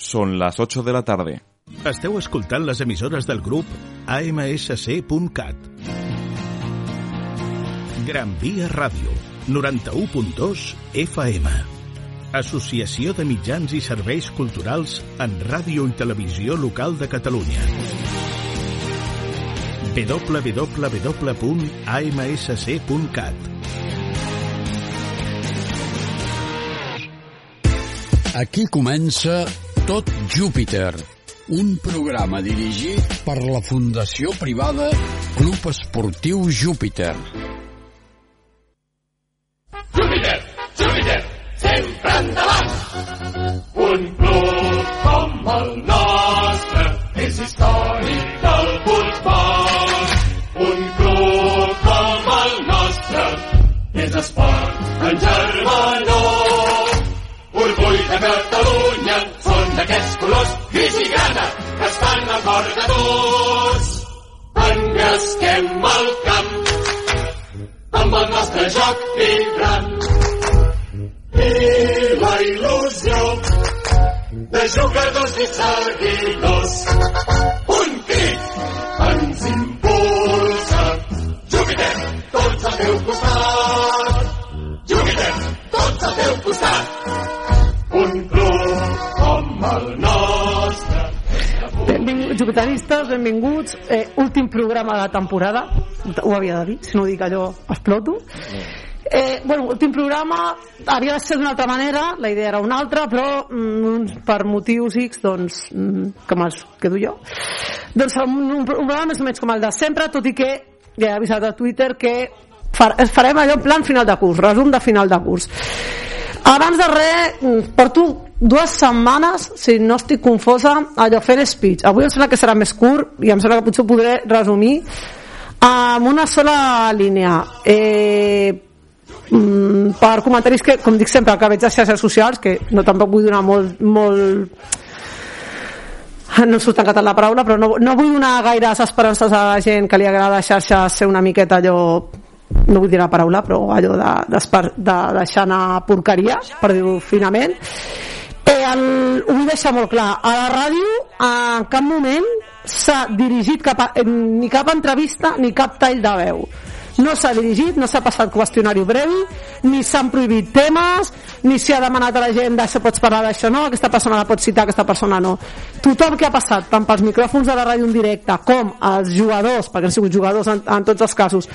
Son las 8 de la tarde. Esteu escoltant les emissores del grup AMSC.cat. Gran Via Ràdio, 91.2 FM. Associació de mitjans i serveis culturals en ràdio i televisió local de Catalunya. www.amsc.cat Aquí comença Tot Júpiter, un programa dirigit per la Fundació Privada Club Esportiu Júpiter. Júpiter, Júpiter, sempre endavant! Un club com el nostre és històric del futbol. Un club com el nostre és esport en germanor. Orgull de Catalunya d'aquests colors grana que estan al cor de tots. Engresquem el camp amb el nostre joc vibrant. I la il·lusió de jugadors i seguidors. Un crit ens impulsa. Júpiter, tots al teu costat. Júpiter, tots al teu costat. Benvinguts, jupitanistes, benvinguts. Eh, últim programa de la temporada. Ho havia de dir, si no ho dic allò exploto. Eh, bueno, últim programa havia de ser d'una altra manera, la idea era una altra, però mm, per motius X, doncs, mm, que me'ls quedo jo. Doncs un, un, un programa més o menys com el de sempre, tot i que ja he avisat a Twitter que far, farem allò en plan final de curs, resum de final de curs. Abans de res, mm, porto dues setmanes, si no estic confosa, allò fent speech. Avui em sembla que serà més curt i em sembla que potser podré resumir amb una sola línia. Eh, mm, per comentaris que, com dic sempre, que veig a xarxes socials, que no tampoc vull donar molt, molt no em surt en català la paraula, però no, no vull donar gaires esperances a la gent que li agrada xarxes ser una miqueta allò no vull dir la paraula, però allò de, de, de deixar anar porqueria, per dir-ho finament. Eh, el, ho vull deixar molt clar. A la ràdio, en cap moment s'ha dirigit cap a, eh, ni cap entrevista ni cap tall de veu. No s'ha dirigit, no s'ha passat qüestionari brevi, ni s'han prohibit temes, ni s'hi ha demanat a la gent d'això pots parlar d'això no, aquesta persona la pot citar, aquesta persona no. Tothom que ha passat, tant pels micròfons de la ràdio en directe com els jugadors, perquè han sigut jugadors en, en tots els casos,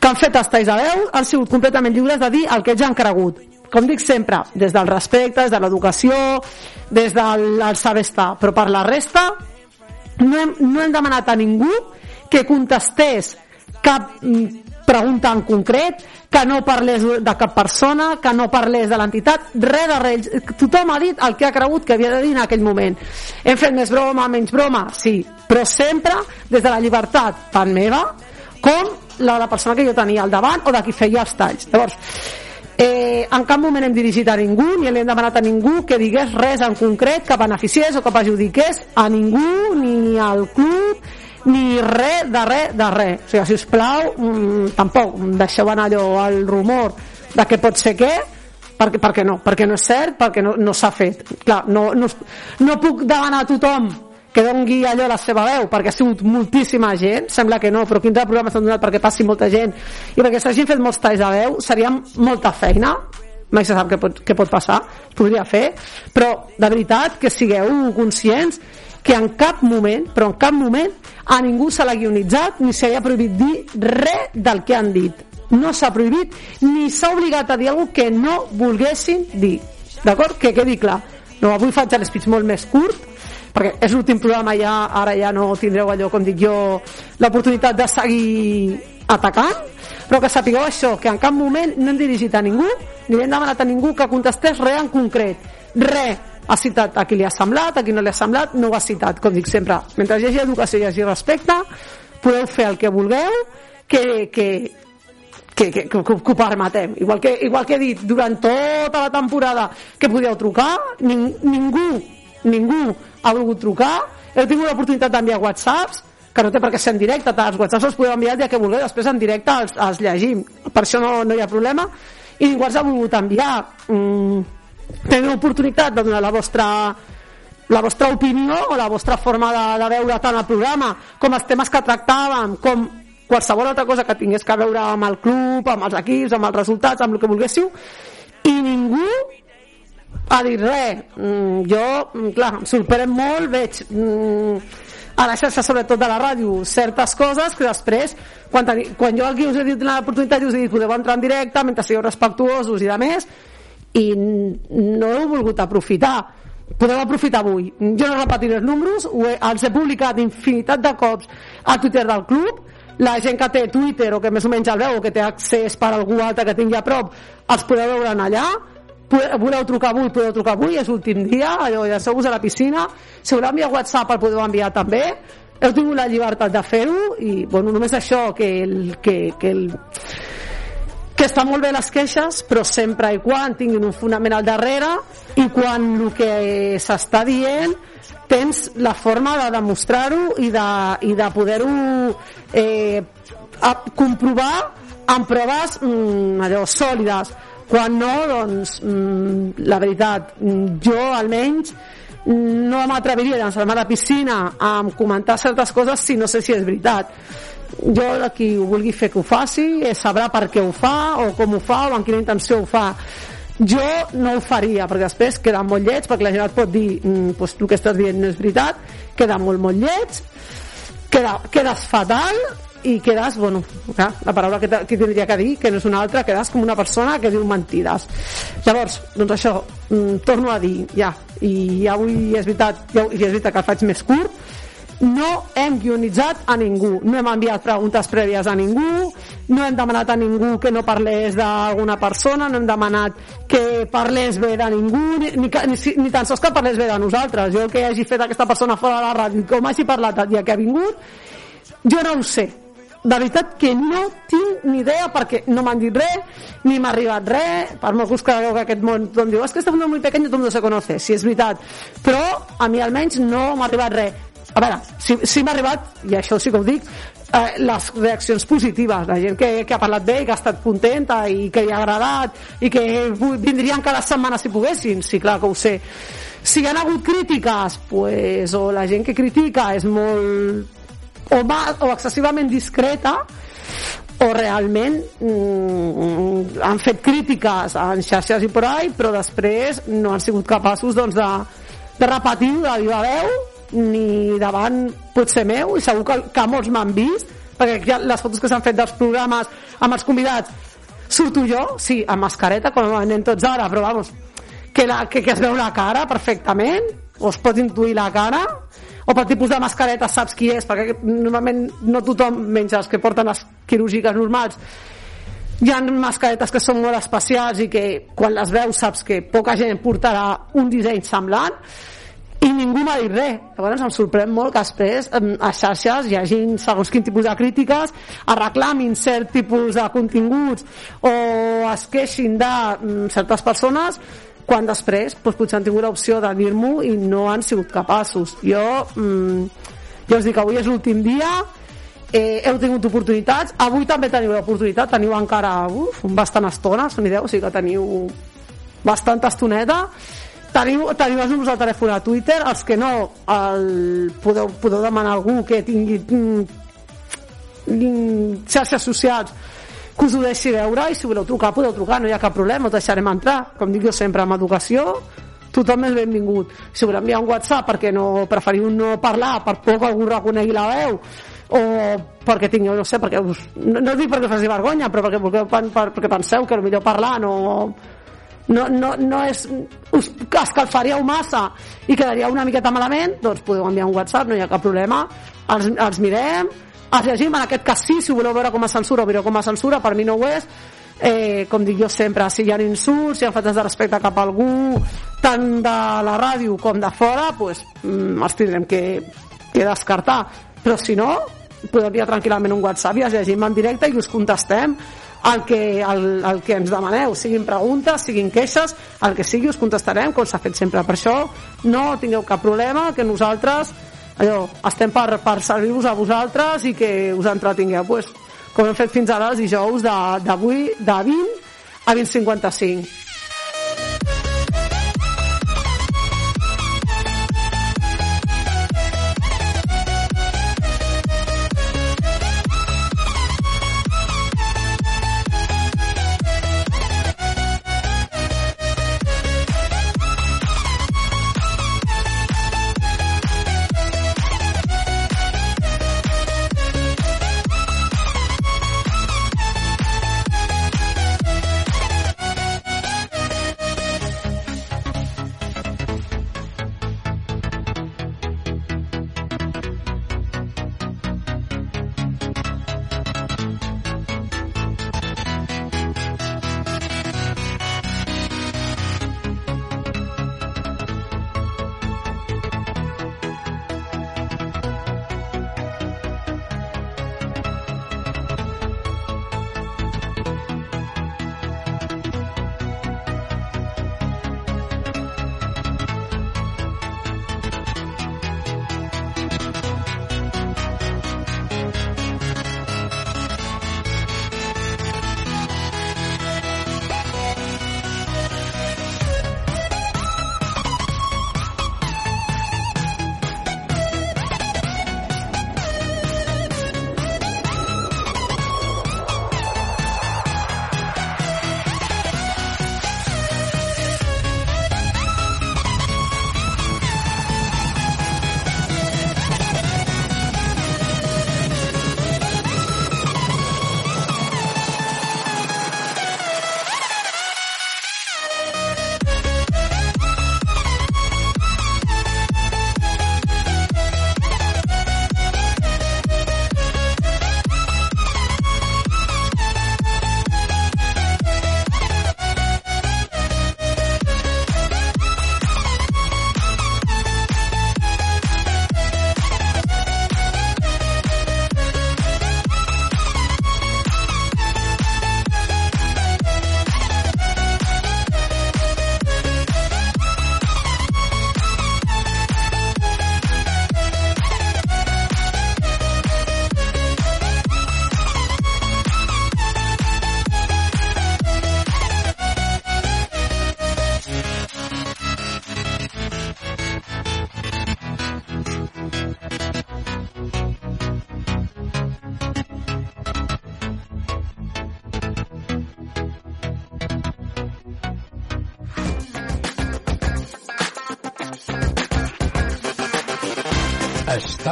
que han fet els talls de veu, han sigut completament lliures de dir el que ja han cregut. Com dic sempre, des del respecte, des de l'educació, des del el saber estar, però per la resta no hem, no hem demanat a ningú que contestés cap mm, pregunta en concret, que no parlés de cap persona, que no parlés de l'entitat, res de res. Tothom ha dit el que ha cregut que havia de dir en aquell moment. Hem fet més broma, menys broma, sí, però sempre des de la llibertat, tant meva, com la la persona que jo tenia al davant o de qui feia els talls. Llavors, eh, en cap moment hem dirigit a ningú ni hem demanat a ningú que digués res en concret que beneficiés o que perjudiqués a ningú, ni al club ni res de res de res o sigui, si us plau, mm, tampoc deixeu anar allò al rumor de que pot ser què perquè, perquè no, perquè no és cert, perquè no, no s'ha fet. Clar, no, no, no puc demanar a tothom que dongui allò la seva veu perquè ha sigut moltíssima gent sembla que no, però quins programes s'han donat perquè passi molta gent i perquè s'hagin fet molts talls de veu seria molta feina mai se sap què pot, què pot passar es podria fer, però de veritat que sigueu conscients que en cap moment, però en cap moment a ningú se l'ha guionitzat ni se li ha prohibit dir res del que han dit. No s'ha prohibit ni s'ha obligat a dir alguna que no volguessin dir. D'acord? Que quedi clar. No, avui faig l'espeech molt més curt perquè és l'últim programa ja, ara ja no tindreu allò, com dic jo l'oportunitat de seguir atacant però que sapigueu això, que en cap moment no hem dirigit a ningú ni hem demanat a ningú que contestés res en concret res ha citat a qui li ha semblat, a qui no li ha semblat, no ho ha citat, com dic sempre. Mentre hi hagi educació i hi hagi respecte, podeu fer el que vulgueu, que, que, que, que, que, que ho permetem. Igual que, igual que he dit durant tota la temporada que podíeu trucar, ning, ningú, ningú ha volgut trucar, heu tingut l'oportunitat d'enviar whatsapps, que no té per què ser en directe, els whatsapps els podeu enviar el dia que vulgueu, després en directe els, els llegim, per això no, no hi ha problema, i ningú els ha volgut enviar. Mm, teniu l'oportunitat de donar la vostra la vostra opinió o la vostra forma de, de veure tant el programa com els temes que tractàvem com qualsevol altra cosa que tingués que veure amb el club, amb els equips, amb els resultats, amb el que volguéssiu i ningú ha dit res mm, jo, mm, clar, em sorprèn molt veig mm, a la xarxa sobretot de la ràdio certes coses que després quan, teni, quan jo aquí us he dit l'oportunitat us he dit podeu entrar en directe mentre sigueu respectuosos i de més i no heu volgut aprofitar. Podeu aprofitar avui. Jo no repetiré els números he, els he publicat infinitat de cops a Twitter del club. La gent que té Twitter o que més o menys el veu o que té accés per algú altre que tingui a prop els podeu veure allà voleu trucar avui, podeu trucar avui, és l'últim dia, allò, llanceu-vos a la piscina, si voleu enviar WhatsApp el podeu enviar també, heu tingut la llibertat de fer-ho i bueno, només això que el, que, que el, que estan molt bé les queixes però sempre i quan tinguin un fonament al darrere i quan el que s'està dient tens la forma de demostrar-ho i de, i de poder-ho eh, comprovar amb proves mm, allò, sòlides quan no, doncs, mm, la veritat, mm, jo almenys no m'atreviria a llançar-me a la piscina a comentar certes coses si no sé si és veritat. Jo, qui ho vulgui fer que ho faci, eh, sabrà per què ho fa, o com ho fa, o amb quina intenció ho fa. Jo no ho faria, perquè després queda molt lleig, perquè la gent et pot dir mm, pues, tu que estàs dient no és veritat, queda molt, molt lleig, queda, quedes fatal, i quedes, bueno, clar, la paraula que, que tindria que dir, que no és una altra, quedes com una persona que diu mentides. Llavors, doncs això, mm, torno a dir, ja, i avui és veritat, ja, i és veritat que el faig més curt, no hem guionitzat a ningú, no hem enviat preguntes prèvies a ningú, no hem demanat a ningú que no parlés d'alguna persona, no hem demanat que parlés bé de ningú, ni, ni, ni, ni tan sols que parlés bé de nosaltres. Jo que hagi fet aquesta persona fora de la ràdio, com hagi parlat el dia que ha vingut, jo no ho sé, de veritat que no tinc ni idea perquè no m'han dit res, ni m'ha arribat res, per molt que que aquest món tothom diu, és que este mundo muy pequeño, todo mundo se conoce, si és veritat, però a mi almenys no m'ha arribat res. A veure, si, si m'ha arribat, i això sí que ho dic, eh, les reaccions positives, la gent que, que ha parlat bé i que ha estat contenta i que li ha agradat i que vindrien cada setmana si poguessin, sí, clar que ho sé. Si hi ha hagut crítiques, pues, o la gent que critica és molt o, va, o excessivament discreta o realment mm, han fet crítiques en xarxes i por ahí, però després no han sigut capaços doncs, de, de repetir de viva veu ni davant potser meu i segur que, que molts m'han vist perquè les fotos que s'han fet dels programes amb els convidats surto jo, sí, amb mascareta com anem tots ara, però vamos que, la, que, que es veu la cara perfectament o es pot intuir la cara o pel tipus de mascareta saps qui és? Perquè normalment no tothom menys els que porten les quirúrgiques normals. Hi ha mascaretes que són molt especials i que quan les veus saps que poca gent portarà un disseny semblant i ningú m'ha dit res. Llavors em sorprèn molt que després a xarxes hi hagi segons quin tipus de crítiques es reclamin cert tipus de continguts o es queixin de mm, certes persones quan després doncs, potser han tingut l'opció de dir-m'ho i no han sigut capaços. Jo, mm, jo us dic avui és l'últim dia eh, heu tingut oportunitats avui també teniu l'oportunitat teniu encara uf, bastant estona són ideu, o sigui que teniu bastanta estoneta. Teniu, teniu els números del telèfon a Twitter els que no el, podeu, podeu demanar a algú que tingui mm, mm xarxes socials que us ho deixi veure i si voleu trucar podeu trucar, no hi ha cap problema, us deixarem entrar. Com dic jo sempre, amb educació tothom és benvingut. Si voleu enviar un whatsapp perquè no preferiu no parlar per por que algú reconegui la veu o perquè tingueu, no sé, perquè us, no, no dic perquè faci vergonya, però perquè, perquè, per, perquè penseu que millor parlar no, no, no, no és us escalfaríeu massa i quedaria una miqueta malament doncs podeu enviar un whatsapp, no hi ha cap problema. Els, els mirem els llegim, en aquest cas sí, si voleu veure com a censura veure com a censura, per mi no ho és eh, com dic jo sempre, si hi ha insults, si hi ha faltes de respecte cap a algú, tant de la ràdio com de fora, pues, mm, els tindrem que, que descartar. Però si no, podeu enviar tranquil·lament un WhatsApp i els llegim en directe i us contestem el que, el, el que ens demaneu, siguin preguntes, siguin queixes, el que sigui us contestarem, com s'ha fet sempre. Per això no tingueu cap problema, que nosaltres allò, estem per, per servir-vos a vosaltres i que us entretingueu. Pues, com hem fet fins ara els dijous d'avui de, de 20 a 20.55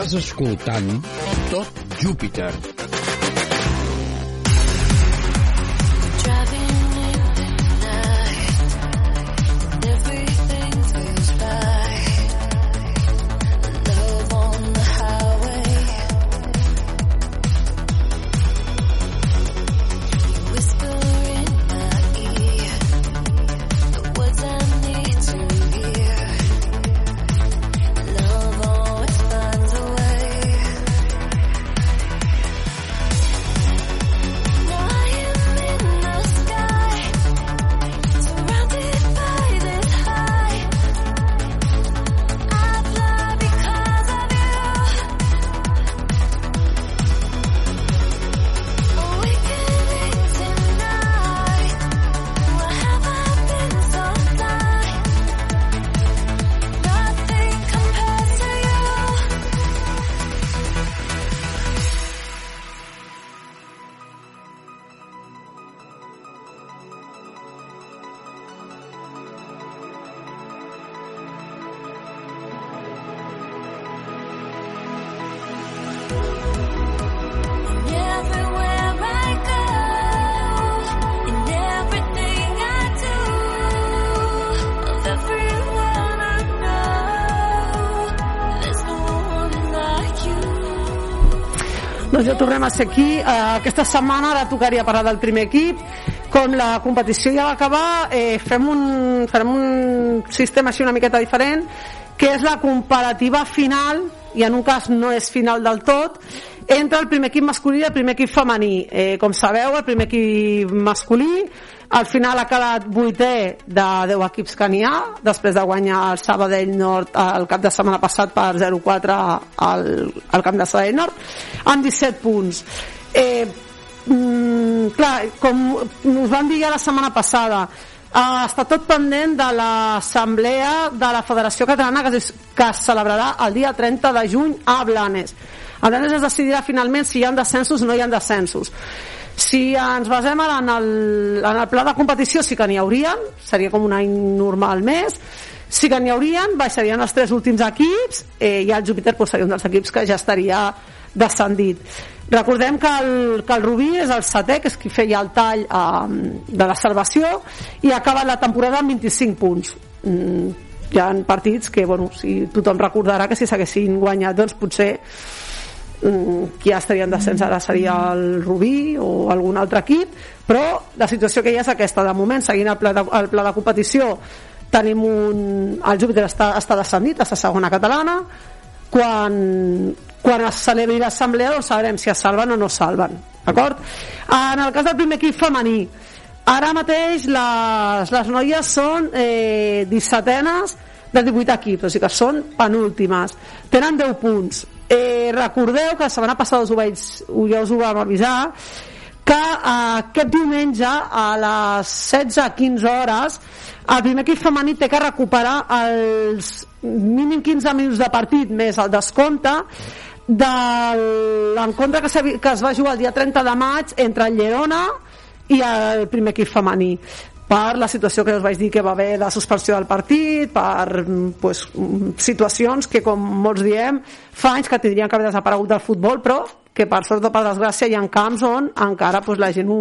Estàs escoltant Tot Júpiter. Tornem a ser aquí. Eh, aquesta setmana ara tocaria parlar del primer equip. Com la competició ja va acabar, eh, fem, un, farem un sistema així una miqueta diferent, que és la comparativa final, i en un cas no és final del tot, entre el primer equip masculí i el primer equip femení. Eh, com sabeu, el primer equip masculí al final ha quedat vuitè de 10 equips que n'hi ha, després de guanyar el Sabadell Nord el cap de setmana passat per 0-4 al, al camp de Sabadell Nord, amb 17 punts. Eh, mm, clar, com us vam dir ja la setmana passada, eh, està tot pendent de l'assemblea de la Federació Catalana que es, que es celebrarà el dia 30 de juny a Blanes. A Blanes es decidirà finalment si hi ha descensos o no hi ha descensos. Si ens basem ara en el, en el pla de competició sí que n'hi haurien, seria com un any normal més, sí que n'hi haurien, baixarien els tres últims equips eh, i el Júpiter pues, seria un dels equips que ja estaria descendit. Recordem que el, que el Rubí és el setè, que és qui feia el tall eh, de la salvació, i acaba la temporada amb 25 punts. Mm, hi ha partits que, bueno, si tothom recordarà que si s'haguessin guanyat, doncs potser qui ja estaria en descens ara seria el Rubí o algun altre equip, però la situació que hi ha és aquesta. De moment, seguint el pla de, el pla de competició, tenim un... El Júpiter està, està descendit, està segona catalana, quan, quan es celebri l'assemblea doncs sabrem si es salven o no es salven d'acord? En el cas del primer equip femení ara mateix les, les noies són eh, 17enes de 18 equips, o sigui que són penúltimes tenen 10 punts eh, recordeu que la setmana passada us ho vaig, ja us ho vam avisar que eh, aquest diumenge a les 16-15 hores el primer equip femení té que recuperar els mínim 15 minuts de partit més el descompte de l'encontre que, que es va jugar el dia 30 de maig entre el Llerona i el primer equip femení per la situació que us vaig dir que va haver de suspensió del partit, per mm, pues, mm, situacions que, com molts diem, fa anys que tindrien que haver desaparegut del futbol, però que per sort o per desgràcia hi ha camps on encara pues, la gent ho,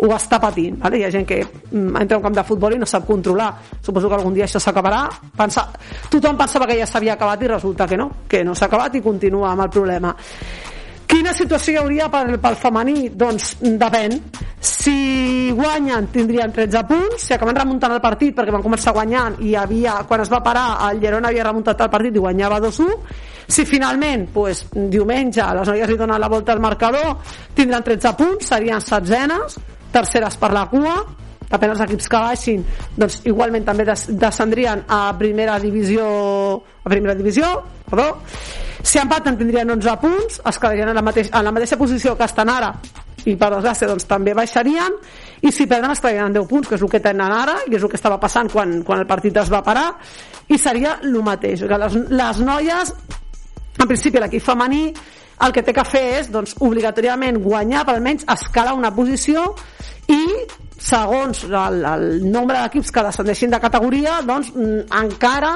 ho està patint. Vale? Hi ha gent que mm, entra a un camp de futbol i no sap controlar. Suposo que algun dia això s'acabarà. Pensa... Tothom pensava que ja s'havia acabat i resulta que no, que no s'ha acabat i continua amb el problema. Quina situació hi hauria pel, pel femení? Doncs depèn. Si guanyen tindrien 13 punts, si acaben remuntant el partit perquè van començar guanyant i havia, quan es va parar el Llerona havia remuntat el partit i guanyava 2-1 si finalment pues, diumenge les noies li donen la volta al marcador tindran 13 punts, serien setzenes. Terceres per la cua. Depèn dels equips que baixin doncs igualment també des descendrien a primera divisió a primera divisió perdó. si empaten tindrien 11 punts. Es quedarien en la, mateix, en la mateixa posició que estan ara i per desgràcia doncs, també baixarien. I si perden es quedarien en 10 punts que és el que tenen ara i és el que estava passant quan, quan el partit es va parar. I seria el mateix. Que les, les noies en principi l'equip femení el que té que fer és doncs, obligatòriament guanyar per almenys escalar una posició i segons el, el nombre d'equips que descendeixin de categoria doncs mm, encara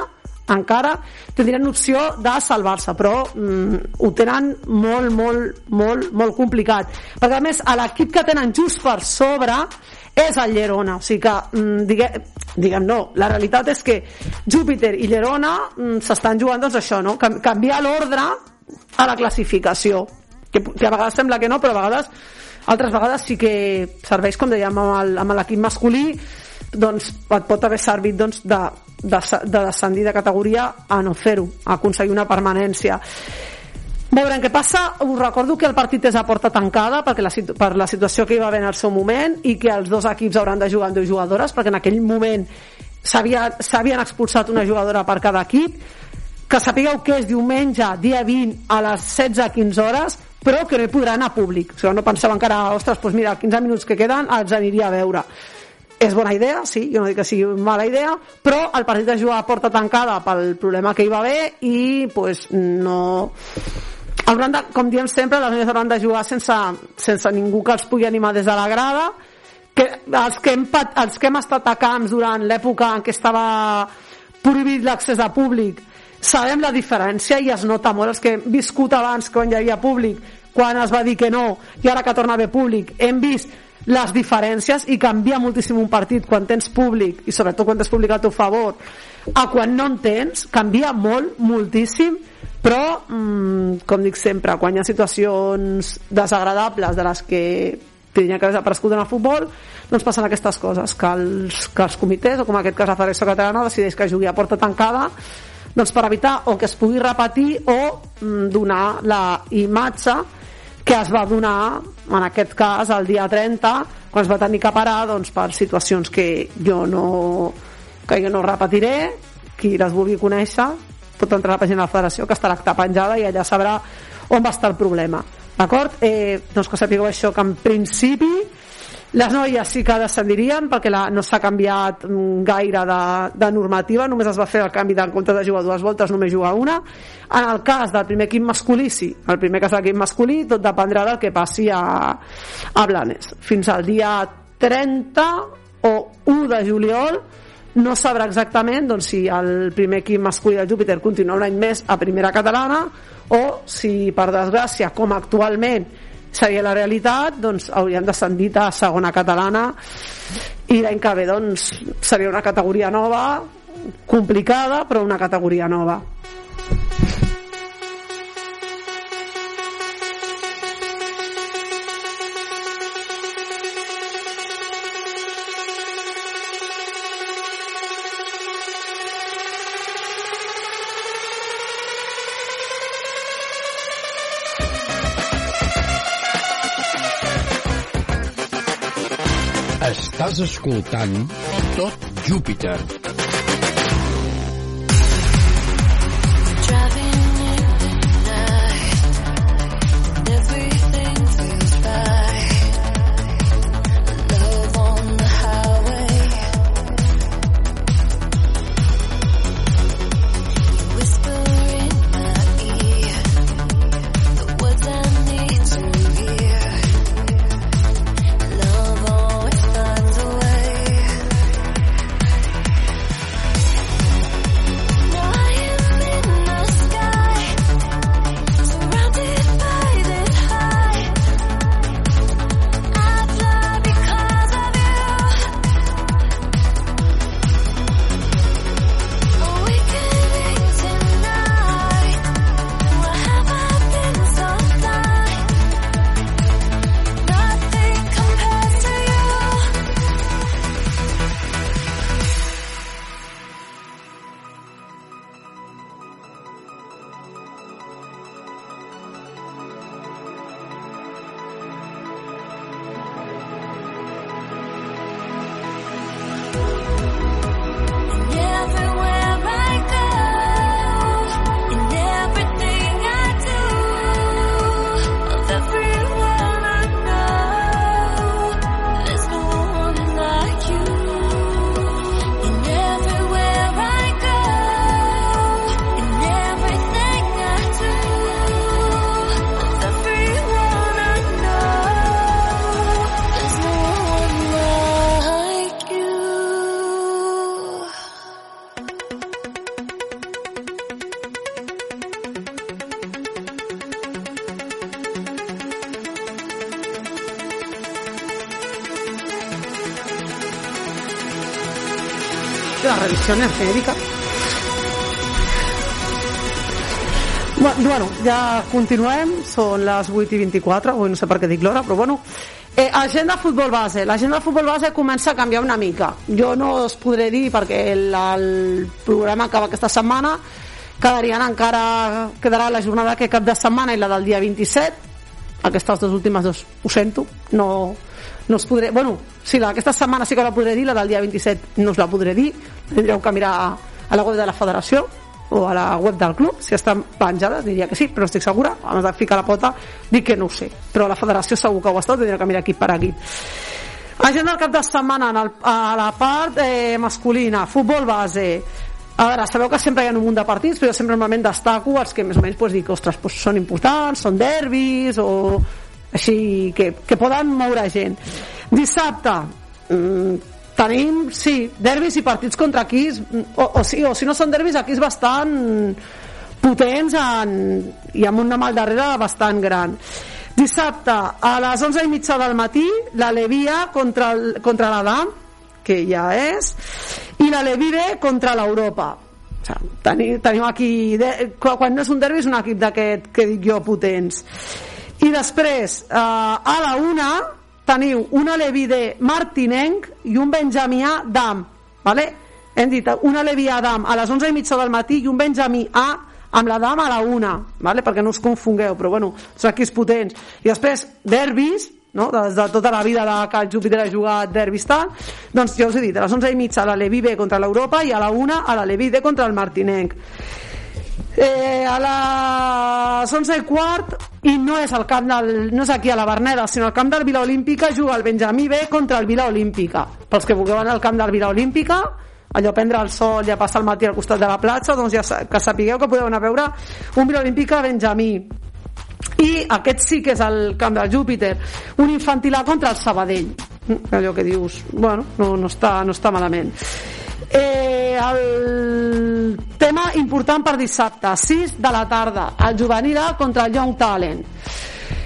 encara tindrien opció de salvar-se però mm, ho tenen molt, molt, molt, molt complicat. Perquè a més a l'equip que tenen just per sobre és el Llerona o sigui que, mm, diguem, diguem no la realitat és que Júpiter i Llerona mm, s'estan jugant doncs això no? Canviar l'ordre a la classificació. Que, que a vegades sembla que no però a vegades altres vegades sí que serveix com dèiem amb l'equip masculí doncs et pot haver servit doncs, de, de, de descendir de categoria a no fer-ho, a aconseguir una permanència. Veurem què passa? Us recordo que el partit és a porta tancada perquè la, per la situació que hi va haver en el seu moment i que els dos equips hauran de jugar amb dues jugadores perquè en aquell moment s'havien expulsat una jugadora per cada equip. Que sapigueu que és diumenge, dia 20 a les 16-15 hores però que no hi podrà anar públic. O sigui, no penseu encara, ostres, doncs mira 15 minuts que queden els aniria a veure és bona idea, sí, jo no dic que sigui mala idea, però el partit es juga a porta tancada pel problema que hi va haver i pues, no... Hauran de, com diem sempre, les noies hauran de jugar sense, sense ningú que els pugui animar des de la grada, que els que hem, els que hem estat a camps durant l'època en què estava prohibit l'accés a públic sabem la diferència i es nota molt. Els que hem viscut abans quan hi havia públic quan es va dir que no i ara que torna a haver públic hem vist les diferències i canvia moltíssim un partit quan tens públic i sobretot quan tens públic a teu favor. A quan no en tens canvia molt, moltíssim però, mm, com dic sempre quan hi ha situacions desagradables de les que tindria que haver aparegut en el futbol doncs passen aquestes coses que els, que els comitès o com en aquest cas la Federació Catalana decideix que jugui a porta tancada doncs per evitar o que es pugui repetir o mm, donar la imatge que es va donar en aquest cas el dia 30 quan es va tenir que parar doncs, per situacions que jo no que jo no repetiré qui les vulgui conèixer pot entrar a la pàgina de la federació que l'acta penjada i allà sabrà on va estar el problema d'acord? Eh, doncs que sapigueu això que en principi les noies sí que descendirien perquè la, no s'ha canviat mm, gaire de, de normativa, només es va fer el canvi de en comptes de jugar dues voltes només jugar una. En el cas del primer equip masculí, sí, el primer cas de l'equip masculí, tot dependrà del que passi a, a Blanes. Fins al dia 30 o 1 de juliol no sabrà exactament doncs, si el primer equip masculí del Júpiter continua un any més a primera catalana o si per desgràcia com actualment seria la realitat doncs haurien descendit a segona catalana i l'any que ve doncs seria una categoria nova complicada però una categoria nova Estàs escoltant Tot Júpiter. Genérica. Bu- Bueno, ja continuem, són les 8 i 24, avui no sé per què dic l'hora, però bueno. Eh, agenda futbol base. L'agenda futbol base comença a canviar una mica. Jo no us podré dir perquè el, el programa acaba aquesta setmana, quedarien encara, quedarà la jornada que cap de setmana i la del dia 27, aquestes dues últimes dos ho sento, no, no us podré... Bueno, sí, la- aquesta setmana sí que la podré dir, la del dia 27 no us la podré dir, tindreu que mirar a, a la web de la federació o a la web del club, si estan penjades diria que sí, però estic segura abans de ficar la pota, dic que no ho sé. Però la federació segur que ho està, tindreu que mirar equip per equip agenda del cap de setmana en el, a la part eh, masculina, futbol base. A veure, sabeu que sempre hi ha un munt de partits però jo sempre normalment destaco els que més o menys pues, dic, ostres, pues, són importants, són derbis o així que, que poden moure gent. Dissabte mm, tenim, sí, derbis i partits contra equips. O, o, sí, o si no són derbis equips bastant potents en, i amb un nom al darrere bastant gran. Dissabte a les 11 i mitja del matí la Levia contra, el, contra l'Adam que ja és i la Levire contra l'Europa. O sigui, tenim, tenim aquí de, quan no és un derbi és un equip d'aquest que dic jo potents i després eh, a la una teniu una Levi de Martinenc i un Benjamià d'Am vale? hem dit una Levi Adam a les 11 i mitja del matí i un Benjamí A amb la dama a la una, vale? perquè no us confongueu, però bueno, són equips potents. I després, derbis, no? des de tota la vida de que el Júpiter ha jugat derbis tal, doncs jo us he dit, a les 11 i mitja la Levi B contra l'Europa i a la una a la Levi D contra el Martinenc. Eh, a les 11 i quart i no és, el camp del, no és aquí a la Berneda sinó al camp del Vila Olímpica juga el Benjamí B contra el Vila Olímpica. Pels que vulgueu anar al camp del Vila Olímpica allò prendre el sol i a passar el matí al costat de la platja doncs ja que sapigueu que podeu anar a veure un Vila Olímpica Benjamí. I aquest sí que és el camp del Júpiter un infantil contra el Sabadell. Mm, allò que dius bueno, no, no, està, no està malament eh, el tema important per dissabte 6 de la tarda el juvenil contra el Young Talent.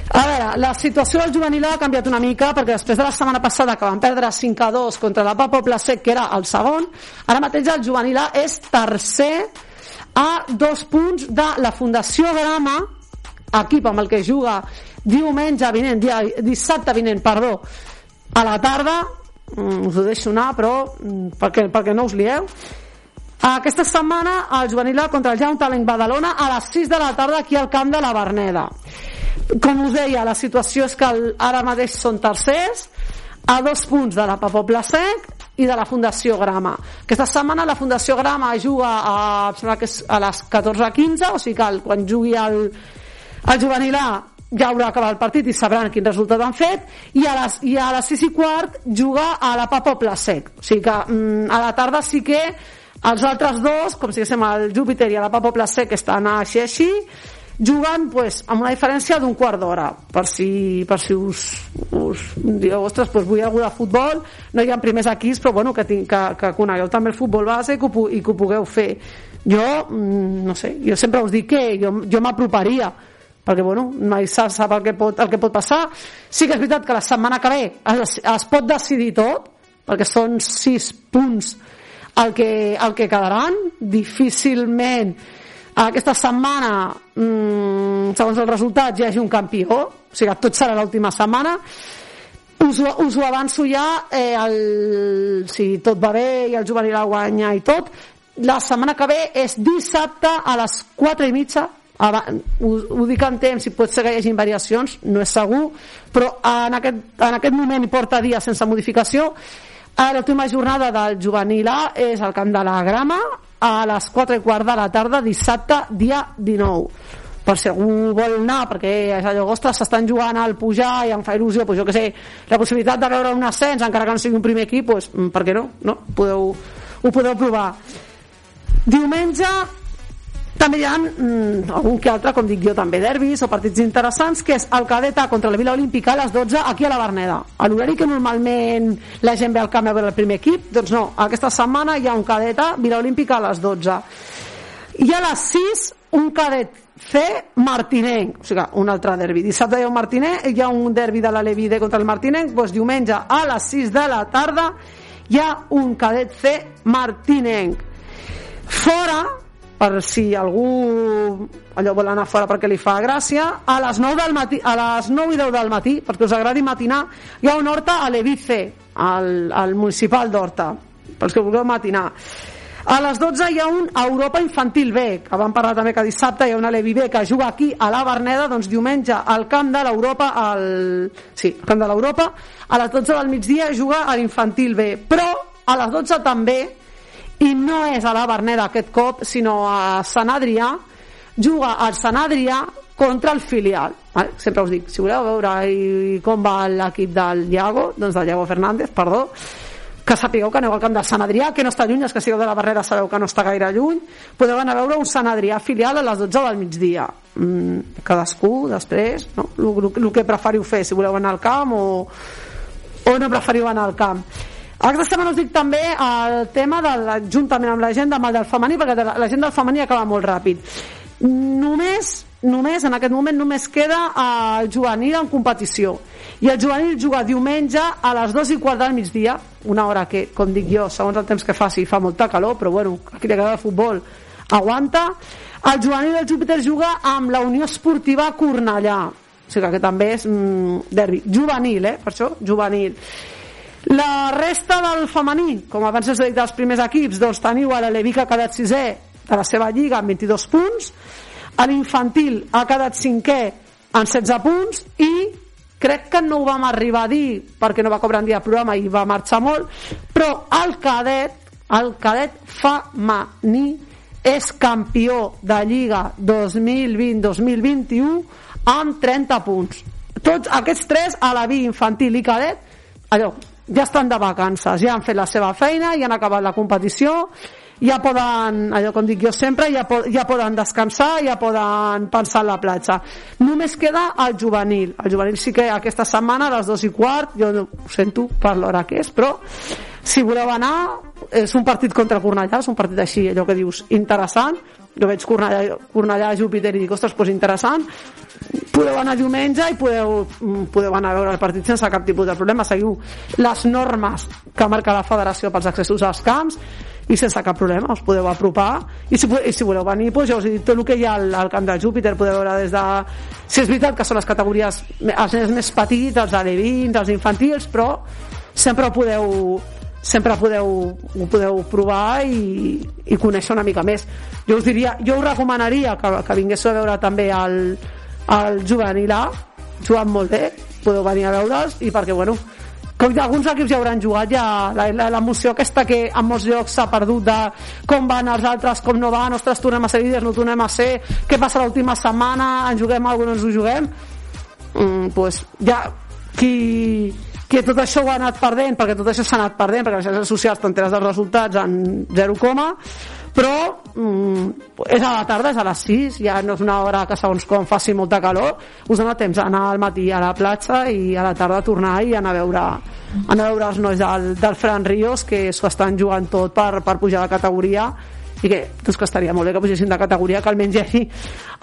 A veure, la situació del juvenil ha canviat una mica perquè després de la setmana passada que van perdre 5 a 2 contra la Papa Placet que era el segon, ara mateix el juvenil és tercer a dos punts de la Fundació Grama equip amb el que juga diumenge vinent, dia, dissabte vinent, perdó, a la tarda, us ho deixo anar, però mm, perquè, perquè no us lieu, aquesta setmana el juvenil contra el Young Talent Badalona a les 6 de la tarda aquí al camp de la Berneda. Com us deia, la situació és que ara mateix són tercers a dos punts de la Papobla Sec i de la Fundació Grama. Aquesta setmana la Fundació Grama juga a, que és a les 14.15, o sigui que el, quan jugui el, el juvenil A ja haurà acabat el partit i sabran quin resultat han fet i a les, i a les 6 i quart juga a la Papa Placec o sigui que mm, a la tarda sí que els altres dos, com si diguéssim el Júpiter i la Papa Placec estan així així jugant pues, amb una diferència d'un quart d'hora. Per si, per si us, us dieu, ostres, pues vull algú de futbol no hi ha primers equips però bueno, que, tinc, que, que conegueu també el futbol base i que ho, i que ho pugueu fer. Jo, mm, no sé, jo sempre us dic que jo, jo m'aproparia perquè bueno, mai sap, sap el, que pot, el que pot passar. Sí que és veritat que la setmana que ve es, es pot decidir tot perquè són sis punts el que, el que quedaran. Difícilment aquesta setmana mmm, segons els resultats hi hagi un campió. O sigui, tot serà l'última setmana. Us, us ho avanço ja eh, el, si tot va bé i el juvenil guanya i tot la setmana que ve és dissabte a les 4 i mitja ho, ho dic en temps si pot ser que hi hagi variacions no és segur però en aquest, en aquest moment hi porta dies sense modificació l'última jornada del juvenil A és al Camp de la Grama a les 4 i quart de la tarda dissabte dia 19 per si algú vol anar perquè és allò, ostres, s'estan jugant al pujar i em fa il·lusió, doncs jo que sé la possibilitat de veure un ascens, encara que no sigui un primer equip doncs, mm, per què no? no? Podeu, ho podeu provar diumenge també hi ha mm, algun que altre, com dic jo, també derbis o partits interessants, que és el cadeta contra la Vila Olímpica a les 12 aquí a la Berneda. A l'horari que normalment la gent ve al camp a veure el primer equip, doncs no, aquesta setmana hi ha un cadeta Vila Olímpica a les 12. I a les 6 un cadet C Martinenc, o sigui, un altre derbi. Dissabte hi ha un Martinenc, hi ha un derbi de la Levide contra el Martinenc, doncs diumenge a les 6 de la tarda hi ha un cadet C martinenc fora per si algú allò vol anar fora perquè li fa gràcia a les 9, del matí, a les 9 i 10 del matí perquè us agradi matinar hi ha un horta a l'Evice al, al municipal d'Horta. Pels que vulgueu matinar. A les 12 hi ha un Europa Infantil B, que vam parlar també que dissabte hi ha una Levi B que juga aquí a la Berneda, doncs diumenge al camp de l'Europa, al... sí, al camp de l'Europa, a les 12 del migdia juga a l'Infantil B, però a les 12 també, i no és a la Berneda aquest cop, sinó a Sant Adrià, juga al Sant Adrià contra el filial. Vale? Sempre us dic, si voleu veure i com va l'equip del Iago, doncs del Iago Fernández, perdó, que sapigueu que aneu al camp del Sant Adrià, que no està lluny, els que sigueu de la Barrera sabeu que no està gaire lluny, podeu anar a veure un Sant Adrià filial a les 12 del migdia. Mm, cadascú, després, no? el que preferiu fer, si voleu anar al camp o, o no preferiu anar al camp. Aquesta setmana us dic també el tema de la, juntament amb la gent del del femení, perquè la, gent del femení acaba molt ràpid. Només, només, en aquest moment, només queda el juvenil en competició. I el juvenil juga diumenge a les 2 i quart del migdia, una hora que, com dic jo, segons el temps que faci, fa molta calor, però bueno, a qui li agrada el futbol aguanta. El juvenil del Júpiter juga amb la Unió Esportiva Cornellà, o sigui que també és mm, derbi. Juvenil, eh? Per això, juvenil. La resta del femení, com abans us he dit dels primers equips, doncs teniu a l'Aleví que ha quedat sisè de la seva lliga amb 22 punts, a l'infantil ha quedat cinquè amb 16 punts i crec que no ho vam arribar a dir perquè no va cobrar un dia de programa i va marxar molt, però el cadet, el cadet femení és campió de Lliga 2020-2021 amb 30 punts. Tots aquests tres, a la vi infantil i cadet, allò, ja estan de vacances, ja han fet la seva feina, ja han acabat la competició, ja poden, allò com dic jo sempre, ja, po ja poden descansar, ja poden pensar en la platja. Només queda el juvenil. El juvenil sí que aquesta setmana a les dos i quart, jo no ho sento per l'hora que és, però si voleu anar, és un partit contra Cornellà, és un partit així, allò que dius, interessant, jo veig Cornellà, Cornellà Júpiter i dic, ostres, doncs interessant, podeu anar diumenge i podeu, mm, podeu anar a veure el partit sense cap tipus de problema, seguiu les normes que marca la federació pels accessos als camps i sense cap problema us podeu apropar. I si, i si voleu venir doncs ja us he dit tot el que hi ha al, al camp de Júpiter podeu veure des de si és veritat que són les categories els nens més petits, els alevins, els infantils però sempre podeu sempre podeu, ho podeu provar i, i conèixer una mica més. Jo us diria, jo us recomanaria que, que vinguéssiu a veure també el, el juvenil A. Jugant molt bé, podeu venir a veure'ls i perquè bueno, com alguns equips ja hauran jugat ja l'emoció aquesta que en molts llocs s'ha perdut de com van els altres, com no van ostres, tornem a ser líders, no tornem a ser què passa l'última setmana, en juguem alguna no ens ho juguem? Mm, pues ja qui, que tot això ho ha anat perdent perquè tot això s'ha anat perdent perquè les xarxes socials t'enteres dels resultats en 0, però mm, és a la tarda, és a les 6 ja no és una hora que segons com faci molta calor. Us dona temps anar al matí a la platja i a la tarda tornar i anar a veure, anar a veure els nois del, del Fran Ríos que s'ho estan jugant tot per, per pujar de categoria i que, doncs que estaria molt bé que pugessin de categoria que almenys hi hagi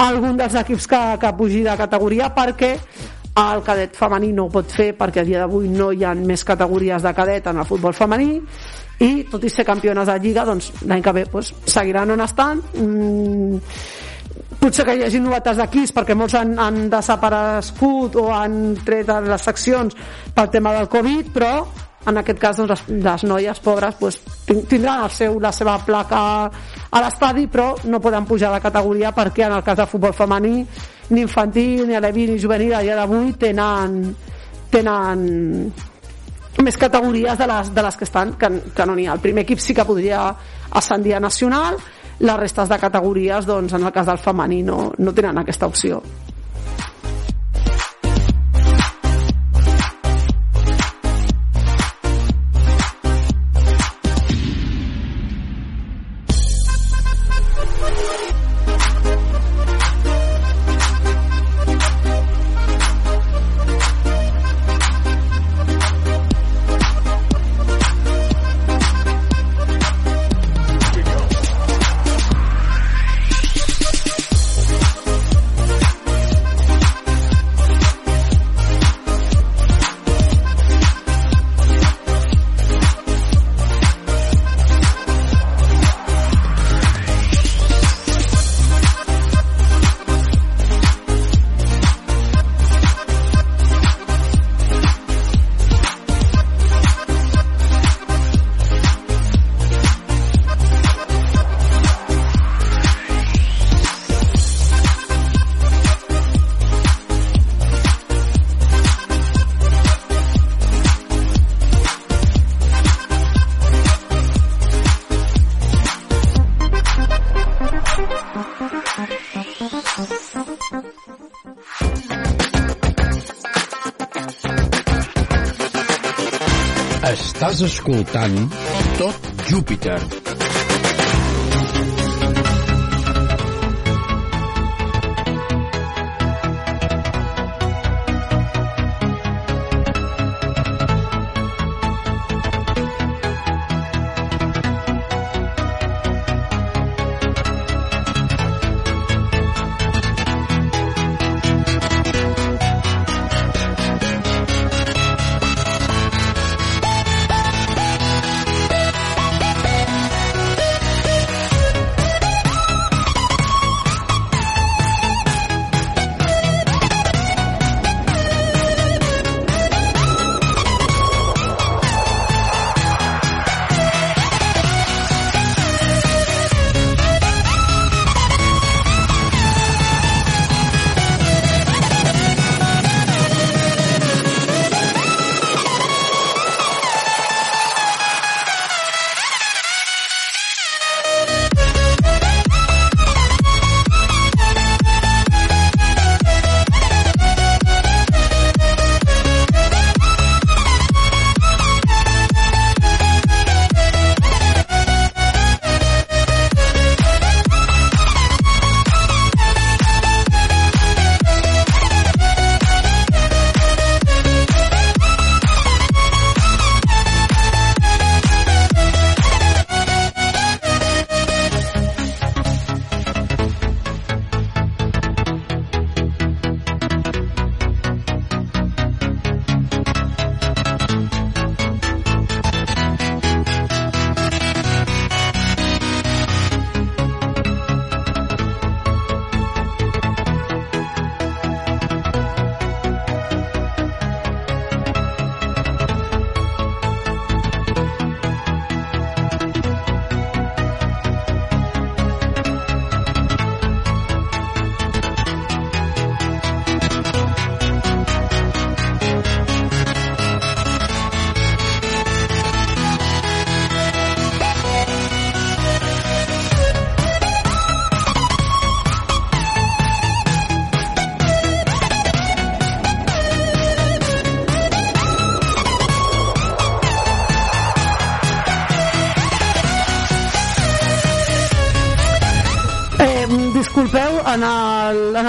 algun dels equips que, que pugi de categoria perquè el cadet femení no ho pot fer perquè a dia d'avui no hi ha més categories de cadet en el futbol femení i tot i ser campiones de Lliga doncs l'any que ve doncs, seguiran on estan. Mm, potser que hi hagi novetats d'equips perquè molts han, han desaparegut o han tret les seccions pel tema del Covid però en aquest cas doncs, les, les noies pobres doncs, tindran el seu, la seva placa a l'estadi però no poden pujar de categoria perquè en el cas de futbol femení ni infantil, ni aleví, ni juvenil a dia d'avui tenen tenen més categories de les, de les que estan que, que no n'hi ha. El primer equip sí que podria ascendir a nacional, les restes de categories, doncs, en el cas del femení no, no tenen aquesta opció. Estàs escoltant Tot Júpiter.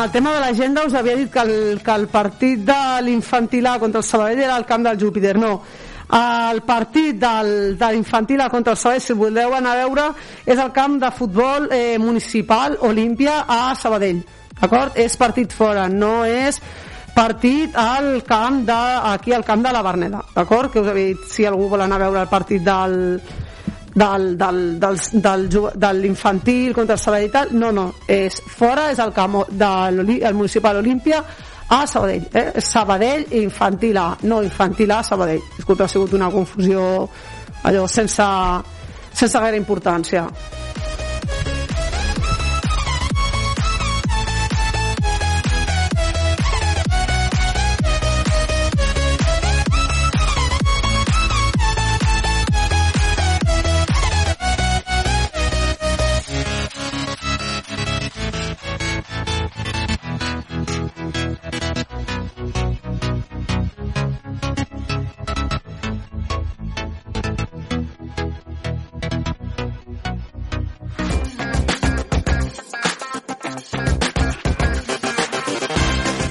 El, tema de l'agenda us havia dit que el, que el partit de l'infantil A contra el Sabadell era al camp del Júpiter, no el partit del, de l'infantil contra el Sabadell, si voleu anar a veure és el camp de futbol eh, municipal Olímpia a Sabadell d'acord? És partit fora, no és partit al camp de, aquí al camp de la Berneda d'acord? que us havia dit si algú vol anar a veure el partit del, del, del, del, del, de l'infantil contra el Sabadell i tal, no, no, és fora, és el camp de l'Oli- el municipal Olímpia a Sabadell, eh? Sabadell infantil A, no infantil A Sabadell disculpa, ha sigut una confusió allò sense, sense gaire importància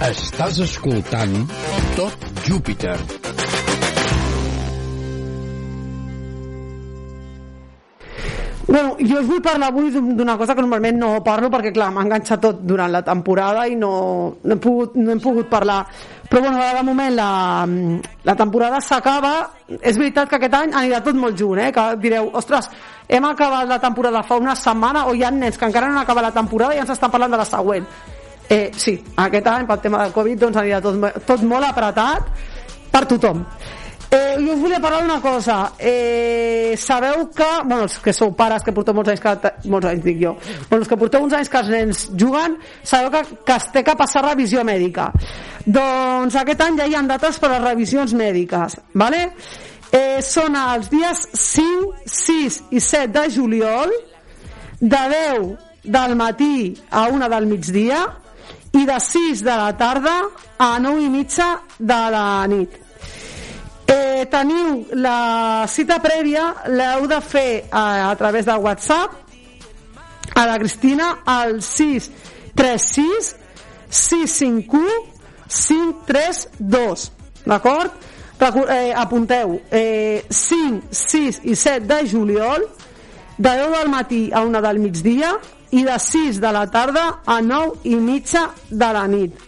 Estàs escoltant Tot Júpiter. Bueno, jo us vull parlar avui d'un- d'una cosa que normalment no parlo perquè, clar, m'ha enganxat tot durant la temporada i no, no, he, pogut, no hem pogut parlar. Però, bueno, de moment la, la temporada s'acaba. És veritat que aquest any anirà tot molt junt, eh? Que direu, ostres, hem acabat la temporada fa una setmana o hi ha nens que encara no han acabat la temporada i ens estan parlant de la següent. Eh, sí, aquest any, pel tema del Covid, doncs anirà tot, tot molt apretat per tothom. Eh, jo us volia parlar d'una cosa. Eh, sabeu que, bueno, els que sou pares que porteu molts anys, que, molts anys dic jo, bueno, els que porteu uns anys que els nens juguen, sabeu que, que es té que passar revisió mèdica. Doncs aquest any ja hi ha dates per a revisions mèdiques, ¿vale? Eh, són els dies 5, 6 i 7 de juliol, de 10 del matí a 1 del migdia i de 6 de la tarda a 9 i mitja de la nit. Eh, teniu la cita prèvia, l'heu de fer a, a través de WhatsApp a la Cristina al 636 651 532 d'acord? Eh, apunteu eh, 5, 6 i 7 de juliol de 10 del matí a 1 del migdia i de 6 de la tarda a 9 i mitja de la nit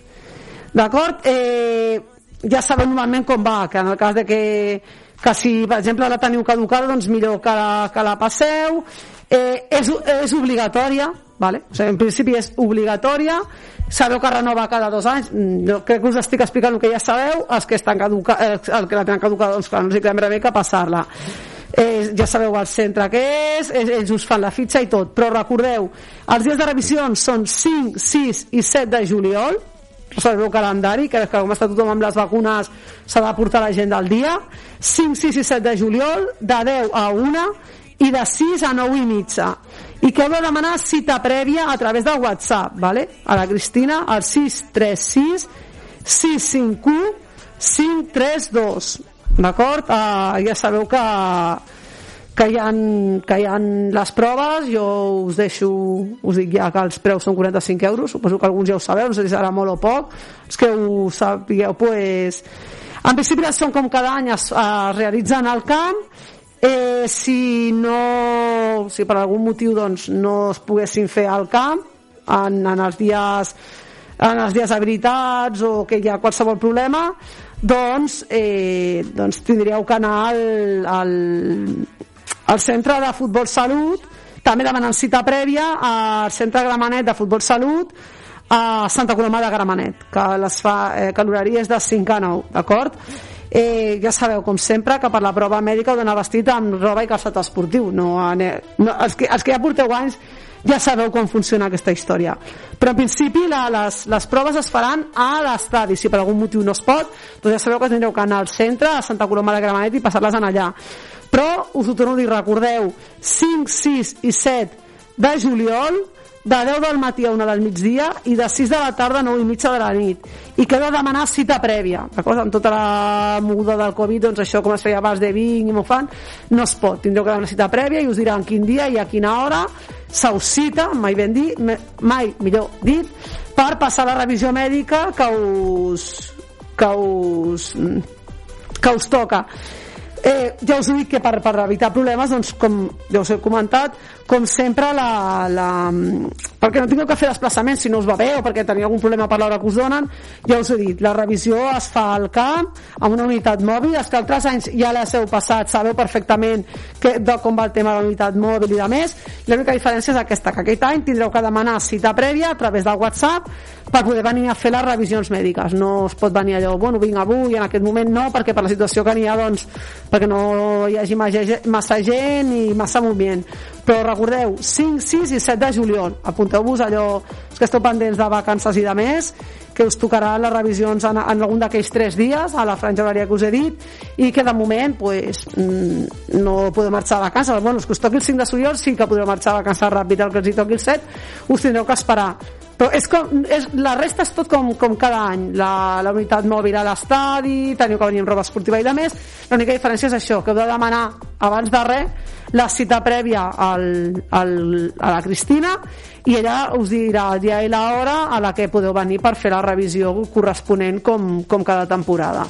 d'acord? Eh, ja sabeu normalment com va, que en el cas de que, que si, per exemple, la teniu caducada, doncs millor que la, que la passeu. Eh, és, és obligatòria, vale? o sigui, en principi és obligatòria, sabeu que renova cada dos anys, Mm, jo crec que us estic explicant el que ja sabeu, els que estan caduca, eh, el que la tenen caducada, doncs clar, no els hi queda més que passar-la. Eh, ja sabeu el centre que és, ells, us fan la fitxa i tot, però recordeu, els dies de revisions són 5, 6 i 7 de juliol, sabeu el calendari, que, que com està tothom amb les vacunes s'ha de portar la gent del dia. 5, 6 i 7 de juliol de 10 a 1 i de 6 a 9 i mitja. I que heu de demanar cita prèvia a través del WhatsApp vale? a la Cristina al 636 651 532 d'acord? Uh, ja sabeu que que hi, ha, que hi ha les proves, jo us deixo, us dic ja que els preus són 45 euros, suposo que alguns ja ho sabeu, no sé si serà molt o poc, els que ho sapigueu, pues, en principi són com cada any es, es realitzen al camp, eh, si no, si per algun motiu doncs, no es poguessin fer al camp, en, en els dies en els dies habilitats o que hi ha qualsevol problema doncs, eh, doncs tindríeu que anar al, al, al centre de futbol salut també demanant cita prèvia al centre Gramenet de futbol salut a Santa Coloma de Gramenet que, les fa, eh, que l'horari és de 5 a 9 d'acord? Eh, ja sabeu, com sempre, que per la prova mèdica heu d'anar vestit amb roba i calçat esportiu no, ane- no, els, que, els que ja porteu anys ja sabeu com funciona aquesta història. Però en principi la, les, les proves es faran a l'estadi. Si per algun motiu no es pot doncs ja sabeu que tindreu que anar al centre a Santa Coloma de Gramenet i passar-les en allà. Però us ho torno a dir, recordeu 5, 6 i 7 de juliol de 10 del matí a 1 del migdia i de 6 de la tarda a 9 i mitja de la nit. I que de demanar cita prèvia. D'acord? amb tota la moguda del Covid doncs això com es feia abans de vinc i m'ho fan no es pot, tindreu que demanar cita prèvia i us diran quin dia i a quina hora se us cita, mai ben dit mai millor dit per passar la revisió mèdica que us que us que us toca Eh, ja us dit que per, per evitar problemes, doncs, com ja us he comentat, com sempre, la, la, perquè no tingueu que fer desplaçaments si no us va bé o perquè teniu algun problema per l'hora que us donen, ja us he dit, la revisió es fa al camp, amb una unitat mòbil, els que altres anys ja les heu passat, sabeu perfectament que, de com va el tema de la unitat mòbil i de més, l'única diferència és aquesta, que aquest any tindreu que demanar cita prèvia a través del WhatsApp per poder venir a fer les revisions mèdiques. No es pot venir allò, bueno, vinc avui, en aquest moment no, perquè per la situació que n'hi ha, doncs, perquè no hi hagi massa gent i massa moviment. Però recordeu, 5, 6 i 7 de juliol. Apunteu-vos allò, que esteu pendents de vacances i de més, que us tocaran les revisions en, en algun d'aquells tres dies, a la franja horària que us he dit, i que de moment pues, mm, no podeu marxar a vacances. Bueno, els que us toqui el 5 de juliol sí que podreu marxar a vacances ràpid, el que els hi toqui el 7 us tindreu que esperar però és com, és, la resta és tot com, com cada any. La, la unitat mòbil a l'estadi teniu que venir amb roba esportiva i de més. L'única diferència és això, que heu de demanar abans de res la cita prèvia al, al, a la Cristina i ella us dirà el dia i l'hora a la que podeu venir per fer la revisió corresponent com, com cada temporada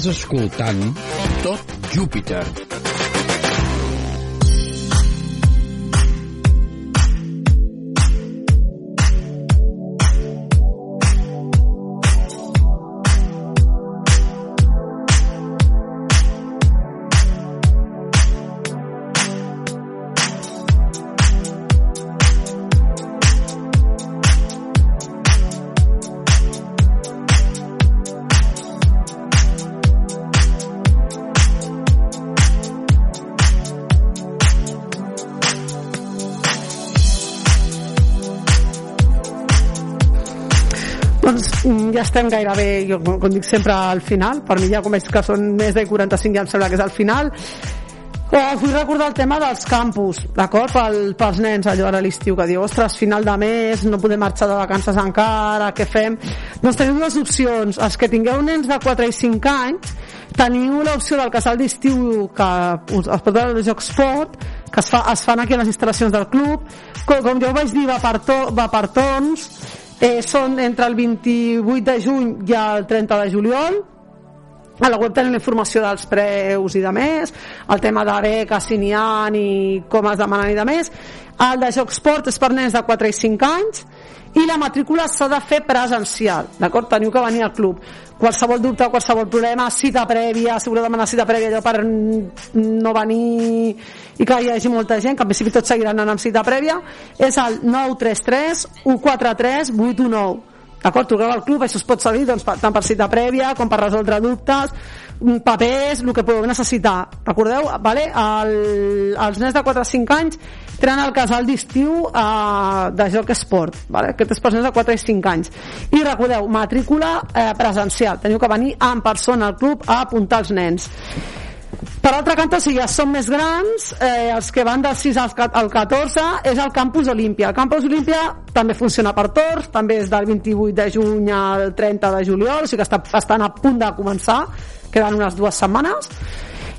Estàs escoltant Tot Júpiter. Estem gairebé, jo com dic sempre al final, per mi ja com veig que són més de 45 ja em sembla que és al final. Eh, vull recordar el tema dels campus, d'acord? Pel, pels nens, allò ara l'estiu, que diu, ostres, final de mes, no podem marxar de vacances encara, què fem? Doncs teniu dues opcions. Els que tingueu nens de 4 i 5 anys, teniu l'opció del casal d'estiu que es pot veure al Joc Sport, que es, fa, es fan aquí a les instal·lacions del club. Com, com ja ho vaig dir, va per, to, va per torns, eh, són entre el 28 de juny i el 30 de juliol. A la web tenim la informació dels preus i de més, el tema de beques si n'hi ha i com es demanen i de més. El de Joc Sport és per nens de 4 i 5 anys i la matrícula s'ha de fer presencial, d'acord? Teniu que venir al club. Qualsevol dubte, qualsevol problema, cita prèvia, si voleu demanar cita prèvia allò per no venir i que hi hagi molta gent, que en principi tots seguiran anant amb cita prèvia, és el 933 143 819 D'acord? Truqueu al club, això es pot servir doncs, tant per cita prèvia com per resoldre dubtes, papers, el que podeu necessitar. Recordeu, vale? el, els nens de 4 a 5 anys tenen el casal d'estiu eh, de joc esport. Vale? Aquest és per nens de 4 i 5 anys. I recordeu, matrícula eh, presencial. Teniu que venir en persona al club a apuntar els nens. Per altra canta, si ja són més grans, eh, els que van del 6 al ca- al 14 és el Campus Olímpia. El Campus Olímpia també funciona per torns, també és del 28 de juny al 30 de juliol, o sigui que està, estan a punt de començar, queden unes dues setmanes.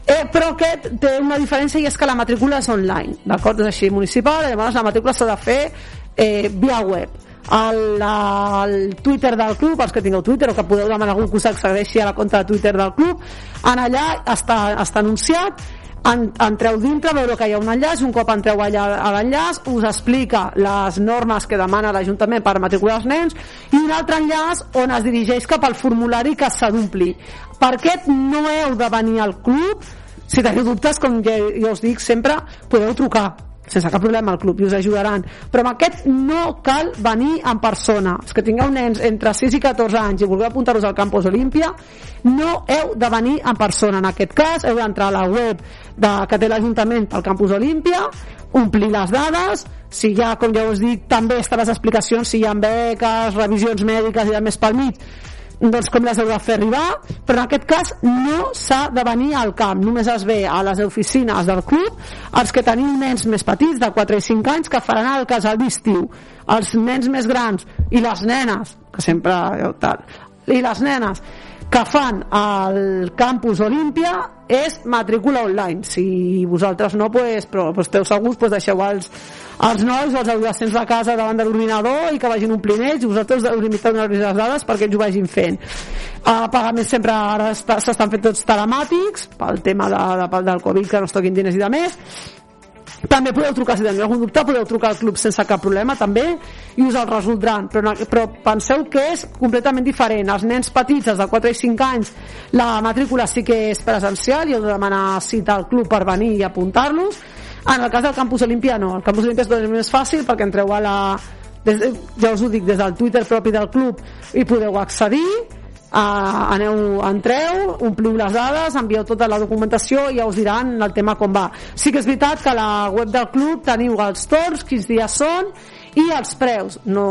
Eh, però aquest té una diferència i és que la matrícula és online, d'acord? És així, municipal, llavors la matrícula s'ha de fer eh, via web al, al Twitter del club, els que tingueu Twitter o que podeu demanar algú que us accedeixi a la compte de Twitter del club, en allà està, està anunciat, en, entreu dintre, veureu que hi ha un enllaç, un cop entreu allà a l'enllaç, us explica les normes que demana l'Ajuntament per matricular els nens i un altre enllaç on es dirigeix cap al formulari que s'ha d'omplir. Per aquest no heu de venir al club, si teniu dubtes, com ja, ja us dic sempre, podeu trucar sense cap problema al club i us ajudaran. Però amb aquest no cal venir en persona. Els que tingueu nens entre 6 i 14 anys i vulgueu apuntar-vos al Campus Olímpia no heu de venir en persona. En aquest cas heu d'entrar a la web de, que té l'Ajuntament pel Campus Olímpia omplir les dades si hi ha, com ja us dic, també estan les explicacions si hi ha beques, revisions mèdiques i de més pel mig doncs com les heu de fer arribar, però en aquest cas no s'ha de venir al camp, només es ve a les oficines del club els que teniu nens més petits, de 4 i 5 anys, que faran el casal d'estiu. Els nens més grans i les nenes, que sempre eh, tal, i les nenes que fan al campus Olímpia és matrícula online. Si vosaltres no, pues, però pues, esteu segurs pues, deixeu els, els nois o els adolescents de casa davant de l'ordinador i que vagin omplint ells i vosaltres us limiteu les dades perquè ells ho vagin fent. Uh, pagaments sempre ara s'estan fent tots telemàtics pel tema de, de, del Covid que no es toquin diners i de més també podeu trucar si teniu algun dubte podeu trucar al club sense cap problema també i us el resoldran. Però, però penseu que és completament diferent. Els nens petits, els de 4 i 5 anys la matrícula sí que és presencial i heu de demanar cita al club per venir i apuntar-los. En el cas del campus Olímpia no, el campus Olímpia és tot més fàcil perquè entreu a la des, ja us ho dic, des del Twitter propi del club i podeu accedir uh, aneu, entreu, ompliu les dades, envieu tota la documentació i ja us diran el tema com va. Sí que és veritat que a la web del club teniu els torns, quins dies són i els preus. No,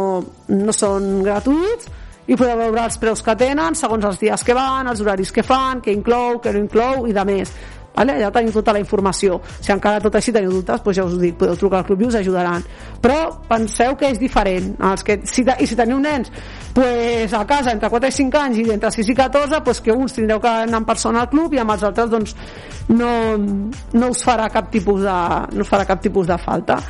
no són gratuïts i podeu veure els preus que tenen segons els dies que van, els horaris que fan, què inclou, què no inclou i de més. Vale? Allà teniu tota la informació. Si encara tot així teniu dubtes, doncs ja us dic, podeu trucar al club i us ajudaran. Però penseu que és diferent. Els que, si, I si teniu nens pues, a casa entre 4 i 5 anys i entre 6 i 14, pues, que uns tindreu que anar en persona al club i amb els altres doncs, no, no us farà cap tipus de, no us farà cap tipus de falta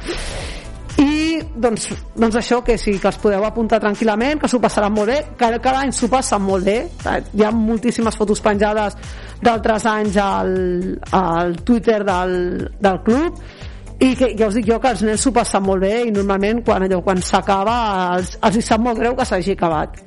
i doncs, doncs això, que sí, que els podeu apuntar tranquil·lament, que s'ho passaran molt bé, que cada any s'ho passen molt bé. Hi ha moltíssimes fotos penjades d'altres anys al, al Twitter del, del club. I que ja us dic jo que els nens s'ho passen molt bé i normalment quan allò quan s'acaba els, els hi sap molt greu que s'hagi acabat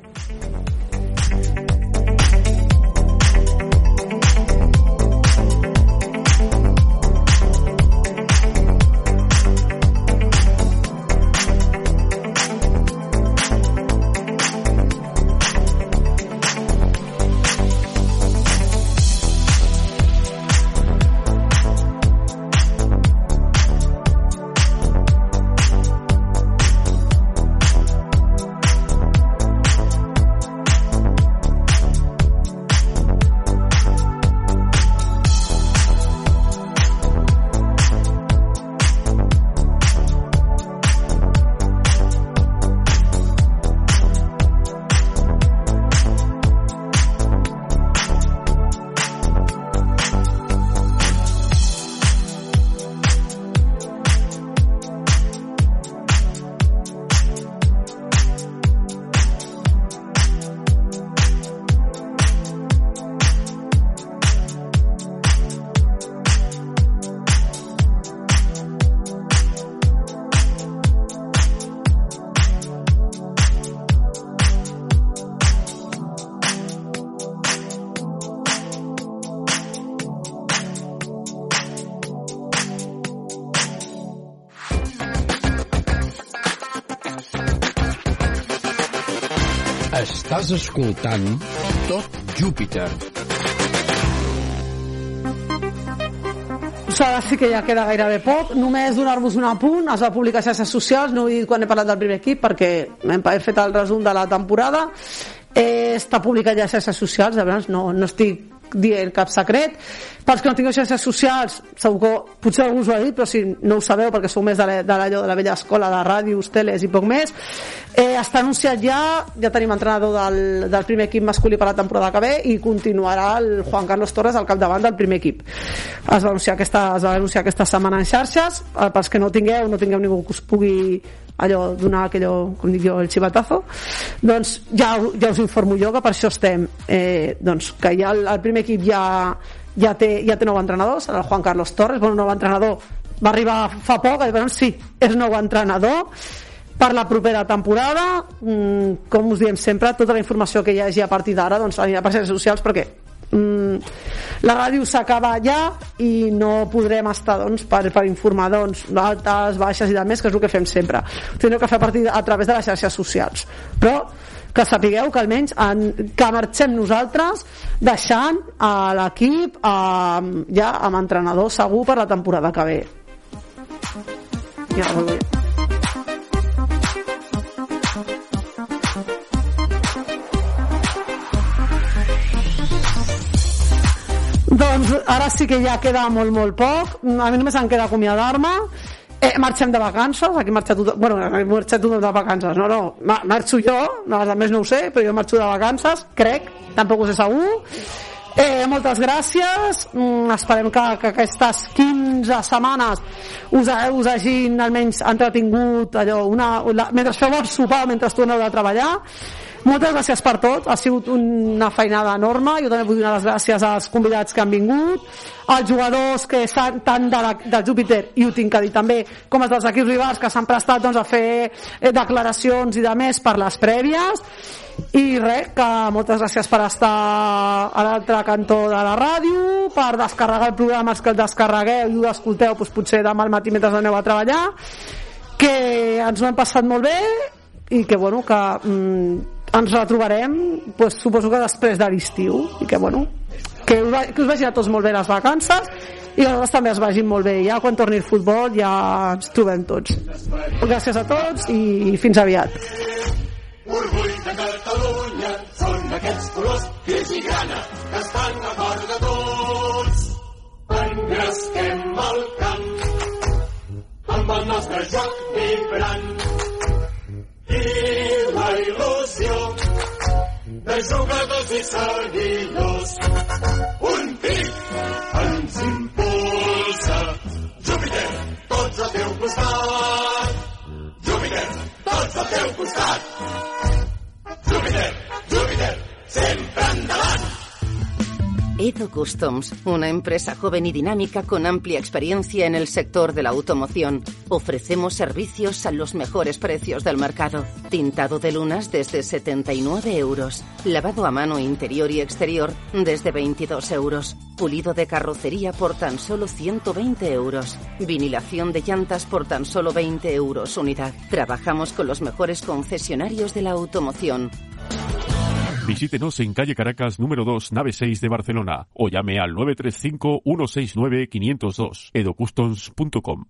Estàs escoltant Tot Júpiter. Ara sí que ja queda gairebé poc. Només donar-vos un apunt. Es va publicar a xarxes socials. No ho he dit quan he parlat del primer equip perquè hem he fet el resum de la temporada. Eh, està publicat ja a xarxes socials. Llavors no, no estic dient cap secret. Pels que no tingueu xarxes socials segur que potser algú us ho ha dit però si no ho sabeu perquè sou més de la, de la, de la vella escola de ràdios, teles i poc més eh, està anunciat ja ja tenim entrenador del, del primer equip masculí per la temporada que ve i continuarà el Juan Carlos Torres al capdavant del primer equip. Es va anunciar aquesta, es va anunciar aquesta setmana en xarxes. Eh, pels que no tingueu, no tingueu ningú que us pugui allò donar aquello, com dic jo, el xivatazo. Doncs ja, ja us informo jo que per això estem eh, doncs que ja el, el primer equip ja, ja, té, ja té nou entrenador serà el Juan Carlos Torres, bueno, nou entrenador va arribar fa poc, doncs sí és nou entrenador per la propera temporada. Mm, com us diem sempre, tota la informació que hi hagi a partir d'ara doncs anirà per xarxes socials perquè la ràdio s'acaba ja i no podrem estar doncs, per, per informar doncs, d'altes, baixes i de més, que és el que fem sempre. Tindreu que fer a, partir, a través de les xarxes socials. Però que sapigueu que almenys en, que marxem nosaltres deixant a l'equip ja amb entrenador segur per la temporada que ve. Ja, molt bé. Doncs ara sí que ja queda molt, molt poc. A mi només em queda acomiadar-me. Eh, marxem de vacances, aquí marxa tothom, bueno, he marxat tothom de vacances, no, no, ma- marxo jo, no, a més no ho sé, però jo marxo de vacances, crec, tampoc ho sé segur. Eh, moltes gràcies, mm, esperem que, que aquestes 15 setmanes us, us hagin almenys entretingut allò, una, la, mentre feu el sopar, mentre torneu de treballar moltes gràcies per tot, ha sigut una feinada enorme, jo també vull donar les gràcies als convidats que han vingut, als jugadors que estan tant de, la, de Júpiter, i ho tinc que dir també, com els dels equips rivals que s'han prestat doncs, a fer eh, declaracions i de més per les prèvies, i res, que moltes gràcies per estar a l'altre cantó de la ràdio, per descarregar el programa, els que el descarregueu i ho escolteu doncs, potser demà al matí mentre aneu a treballar, que ens ho hem passat molt bé i que bueno, que mm, ens retrobarem pues, suposo que després de l'estiu i que bueno que us, va, que us vagi a tots molt bé les vacances i que nosaltres també es vagin molt bé. Ja quan torni el futbol ja ens trobem tots. Gràcies a tots i fins aviat. Orgull de Catalunya són aquests colors gris i grana que estan a cor de tots. Engresquem el camp amb el nostre joc vibrant. I la il·lusió de jugadors i seguidors. Un pic ens impulsa. Júpiter, tots al teu costat. Júpiter, teu costat. Edo Customs, una empresa joven y dinámica con amplia experiencia en el sector de la automoción. Ofrecemos servicios a los mejores precios del mercado. Tintado de lunas desde 79 euros. Lavado a mano interior y exterior desde 22 euros. Pulido de carrocería por tan solo 120 euros. Vinilación de llantas por tan solo 20 euros unidad. Trabajamos con los mejores concesionarios de la automoción. Visítenos en calle Caracas número 2, nave 6 de Barcelona o llame al 935-169-502 edocustoms.com.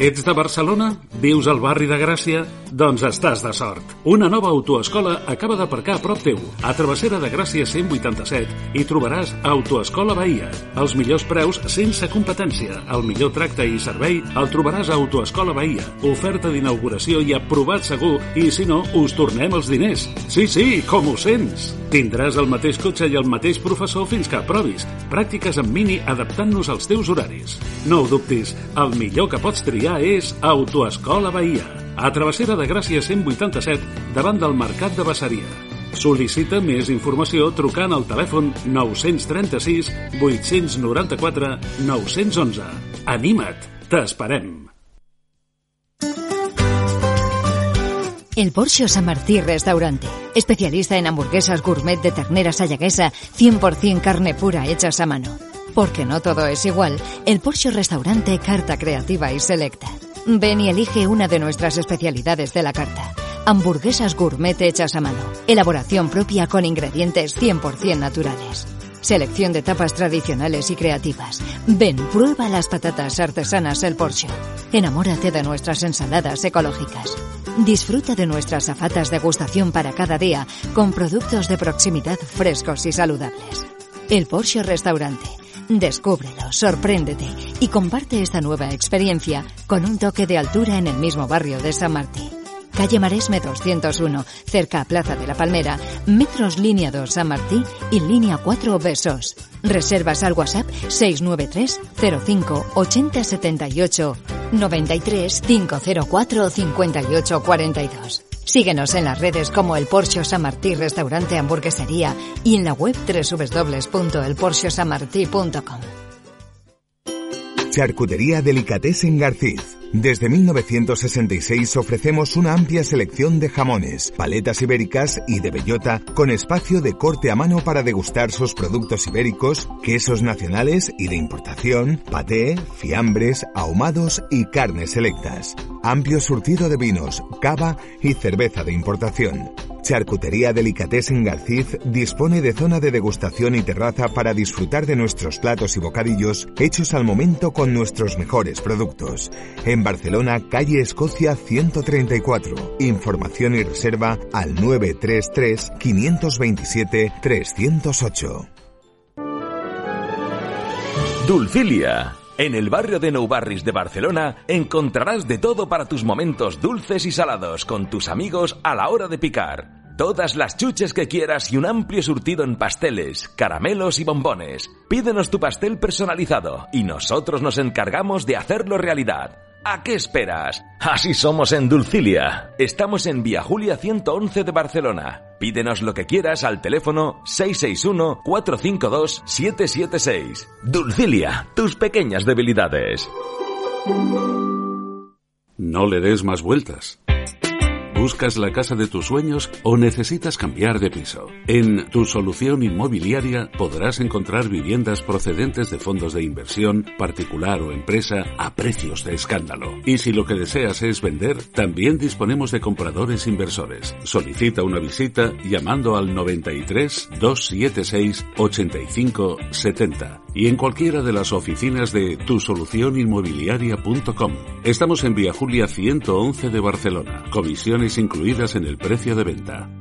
Ets de Barcelona? Vius al barri de Gràcia? Doncs estàs de sort. Una nova autoescola acaba d'aparcar a prop teu. A Travessera de Gràcia 187 hi trobaràs Autoescola Bahia. Els millors preus sense competència. El millor tracte i servei el trobaràs a Autoescola Bahia. Oferta d'inauguració i aprovat segur i si no, us tornem els diners. Sí, sí, com ho sents? Tindràs el mateix cotxe i el mateix professor fins que aprovis. Pràctiques en mini adaptant-nos als teus horaris. No ho dubtis, el millor que pots triar és Autoescola Bahia. A Travessera de Gràcia 187, davant del Mercat de Bassaria. Sol·licita més informació trucant al telèfon 936 894 911. Anima't, t'esperem. El Porsche San Martí Restaurante, especialista en hamburguesas gourmet de ternera sayaguesa, 100% carne pura hechas a mano. Porque no todo es igual, el Porsche Restaurante carta creativa y selecta. Ven y elige una de nuestras especialidades de la carta. Hamburguesas gourmet hechas a mano. Elaboración propia con ingredientes 100% naturales. Selección de tapas tradicionales y creativas. Ven, prueba las patatas artesanas El Porsche. Enamórate de nuestras ensaladas ecológicas. Disfruta de nuestras afatas degustación para cada día con productos de proximidad frescos y saludables. El Porsche Restaurante. Descúbrelo, sorpréndete y comparte esta nueva experiencia con un toque de altura en el mismo barrio de San Martín. Calle Maresme 201, cerca a Plaza de la Palmera, metros línea 2 San Martí y línea 4 Besos. Reservas al WhatsApp 693 05 80 78 93 504 58 42. Síguenos en las redes como el Porsche San Martí Restaurante Hamburguesería y en la web www.elporschesanmartí.com. Charcutería Delicatessen Garcís. Desde 1966 ofrecemos una amplia selección de jamones, paletas ibéricas y de bellota con espacio de corte a mano para degustar sus productos ibéricos, quesos nacionales y de importación, paté, fiambres, ahumados y carnes selectas. Amplio surtido de vinos, cava y cerveza de importación. Charcutería Delicatessen Garcís dispone de zona de degustación y terraza para disfrutar de nuestros platos y bocadillos hechos al momento con nuestros mejores productos. En Barcelona, calle Escocia 134. Información y reserva al 933 527 308. Dulcilia. En el barrio de Nou Barris de Barcelona encontrarás de todo para tus momentos dulces y salados con tus amigos a la hora de picar. Todas las chuches que quieras y un amplio surtido en pasteles, caramelos y bombones. Pídenos tu pastel personalizado y nosotros nos encargamos de hacerlo realidad. ¿A qué esperas? Así somos en Dulcilia. Estamos en Vía Julia 111 de Barcelona. Pídenos lo que quieras al teléfono 661-452-776. Dulcilia, tus pequeñas debilidades. No le des más vueltas. ¿Buscas la casa de tus sueños o necesitas cambiar de piso? En Tu Solución Inmobiliaria podrás encontrar viviendas procedentes de fondos de inversión, particular o empresa, a precios de escándalo. Y si lo que deseas es vender, también disponemos de compradores inversores. Solicita una visita llamando al 93 276 85 70 y en cualquiera de las oficinas de tusolucioninmobiliaria.com. Estamos en Vía Julia 111 de Barcelona. Comisiones incluidas en el precio de venta.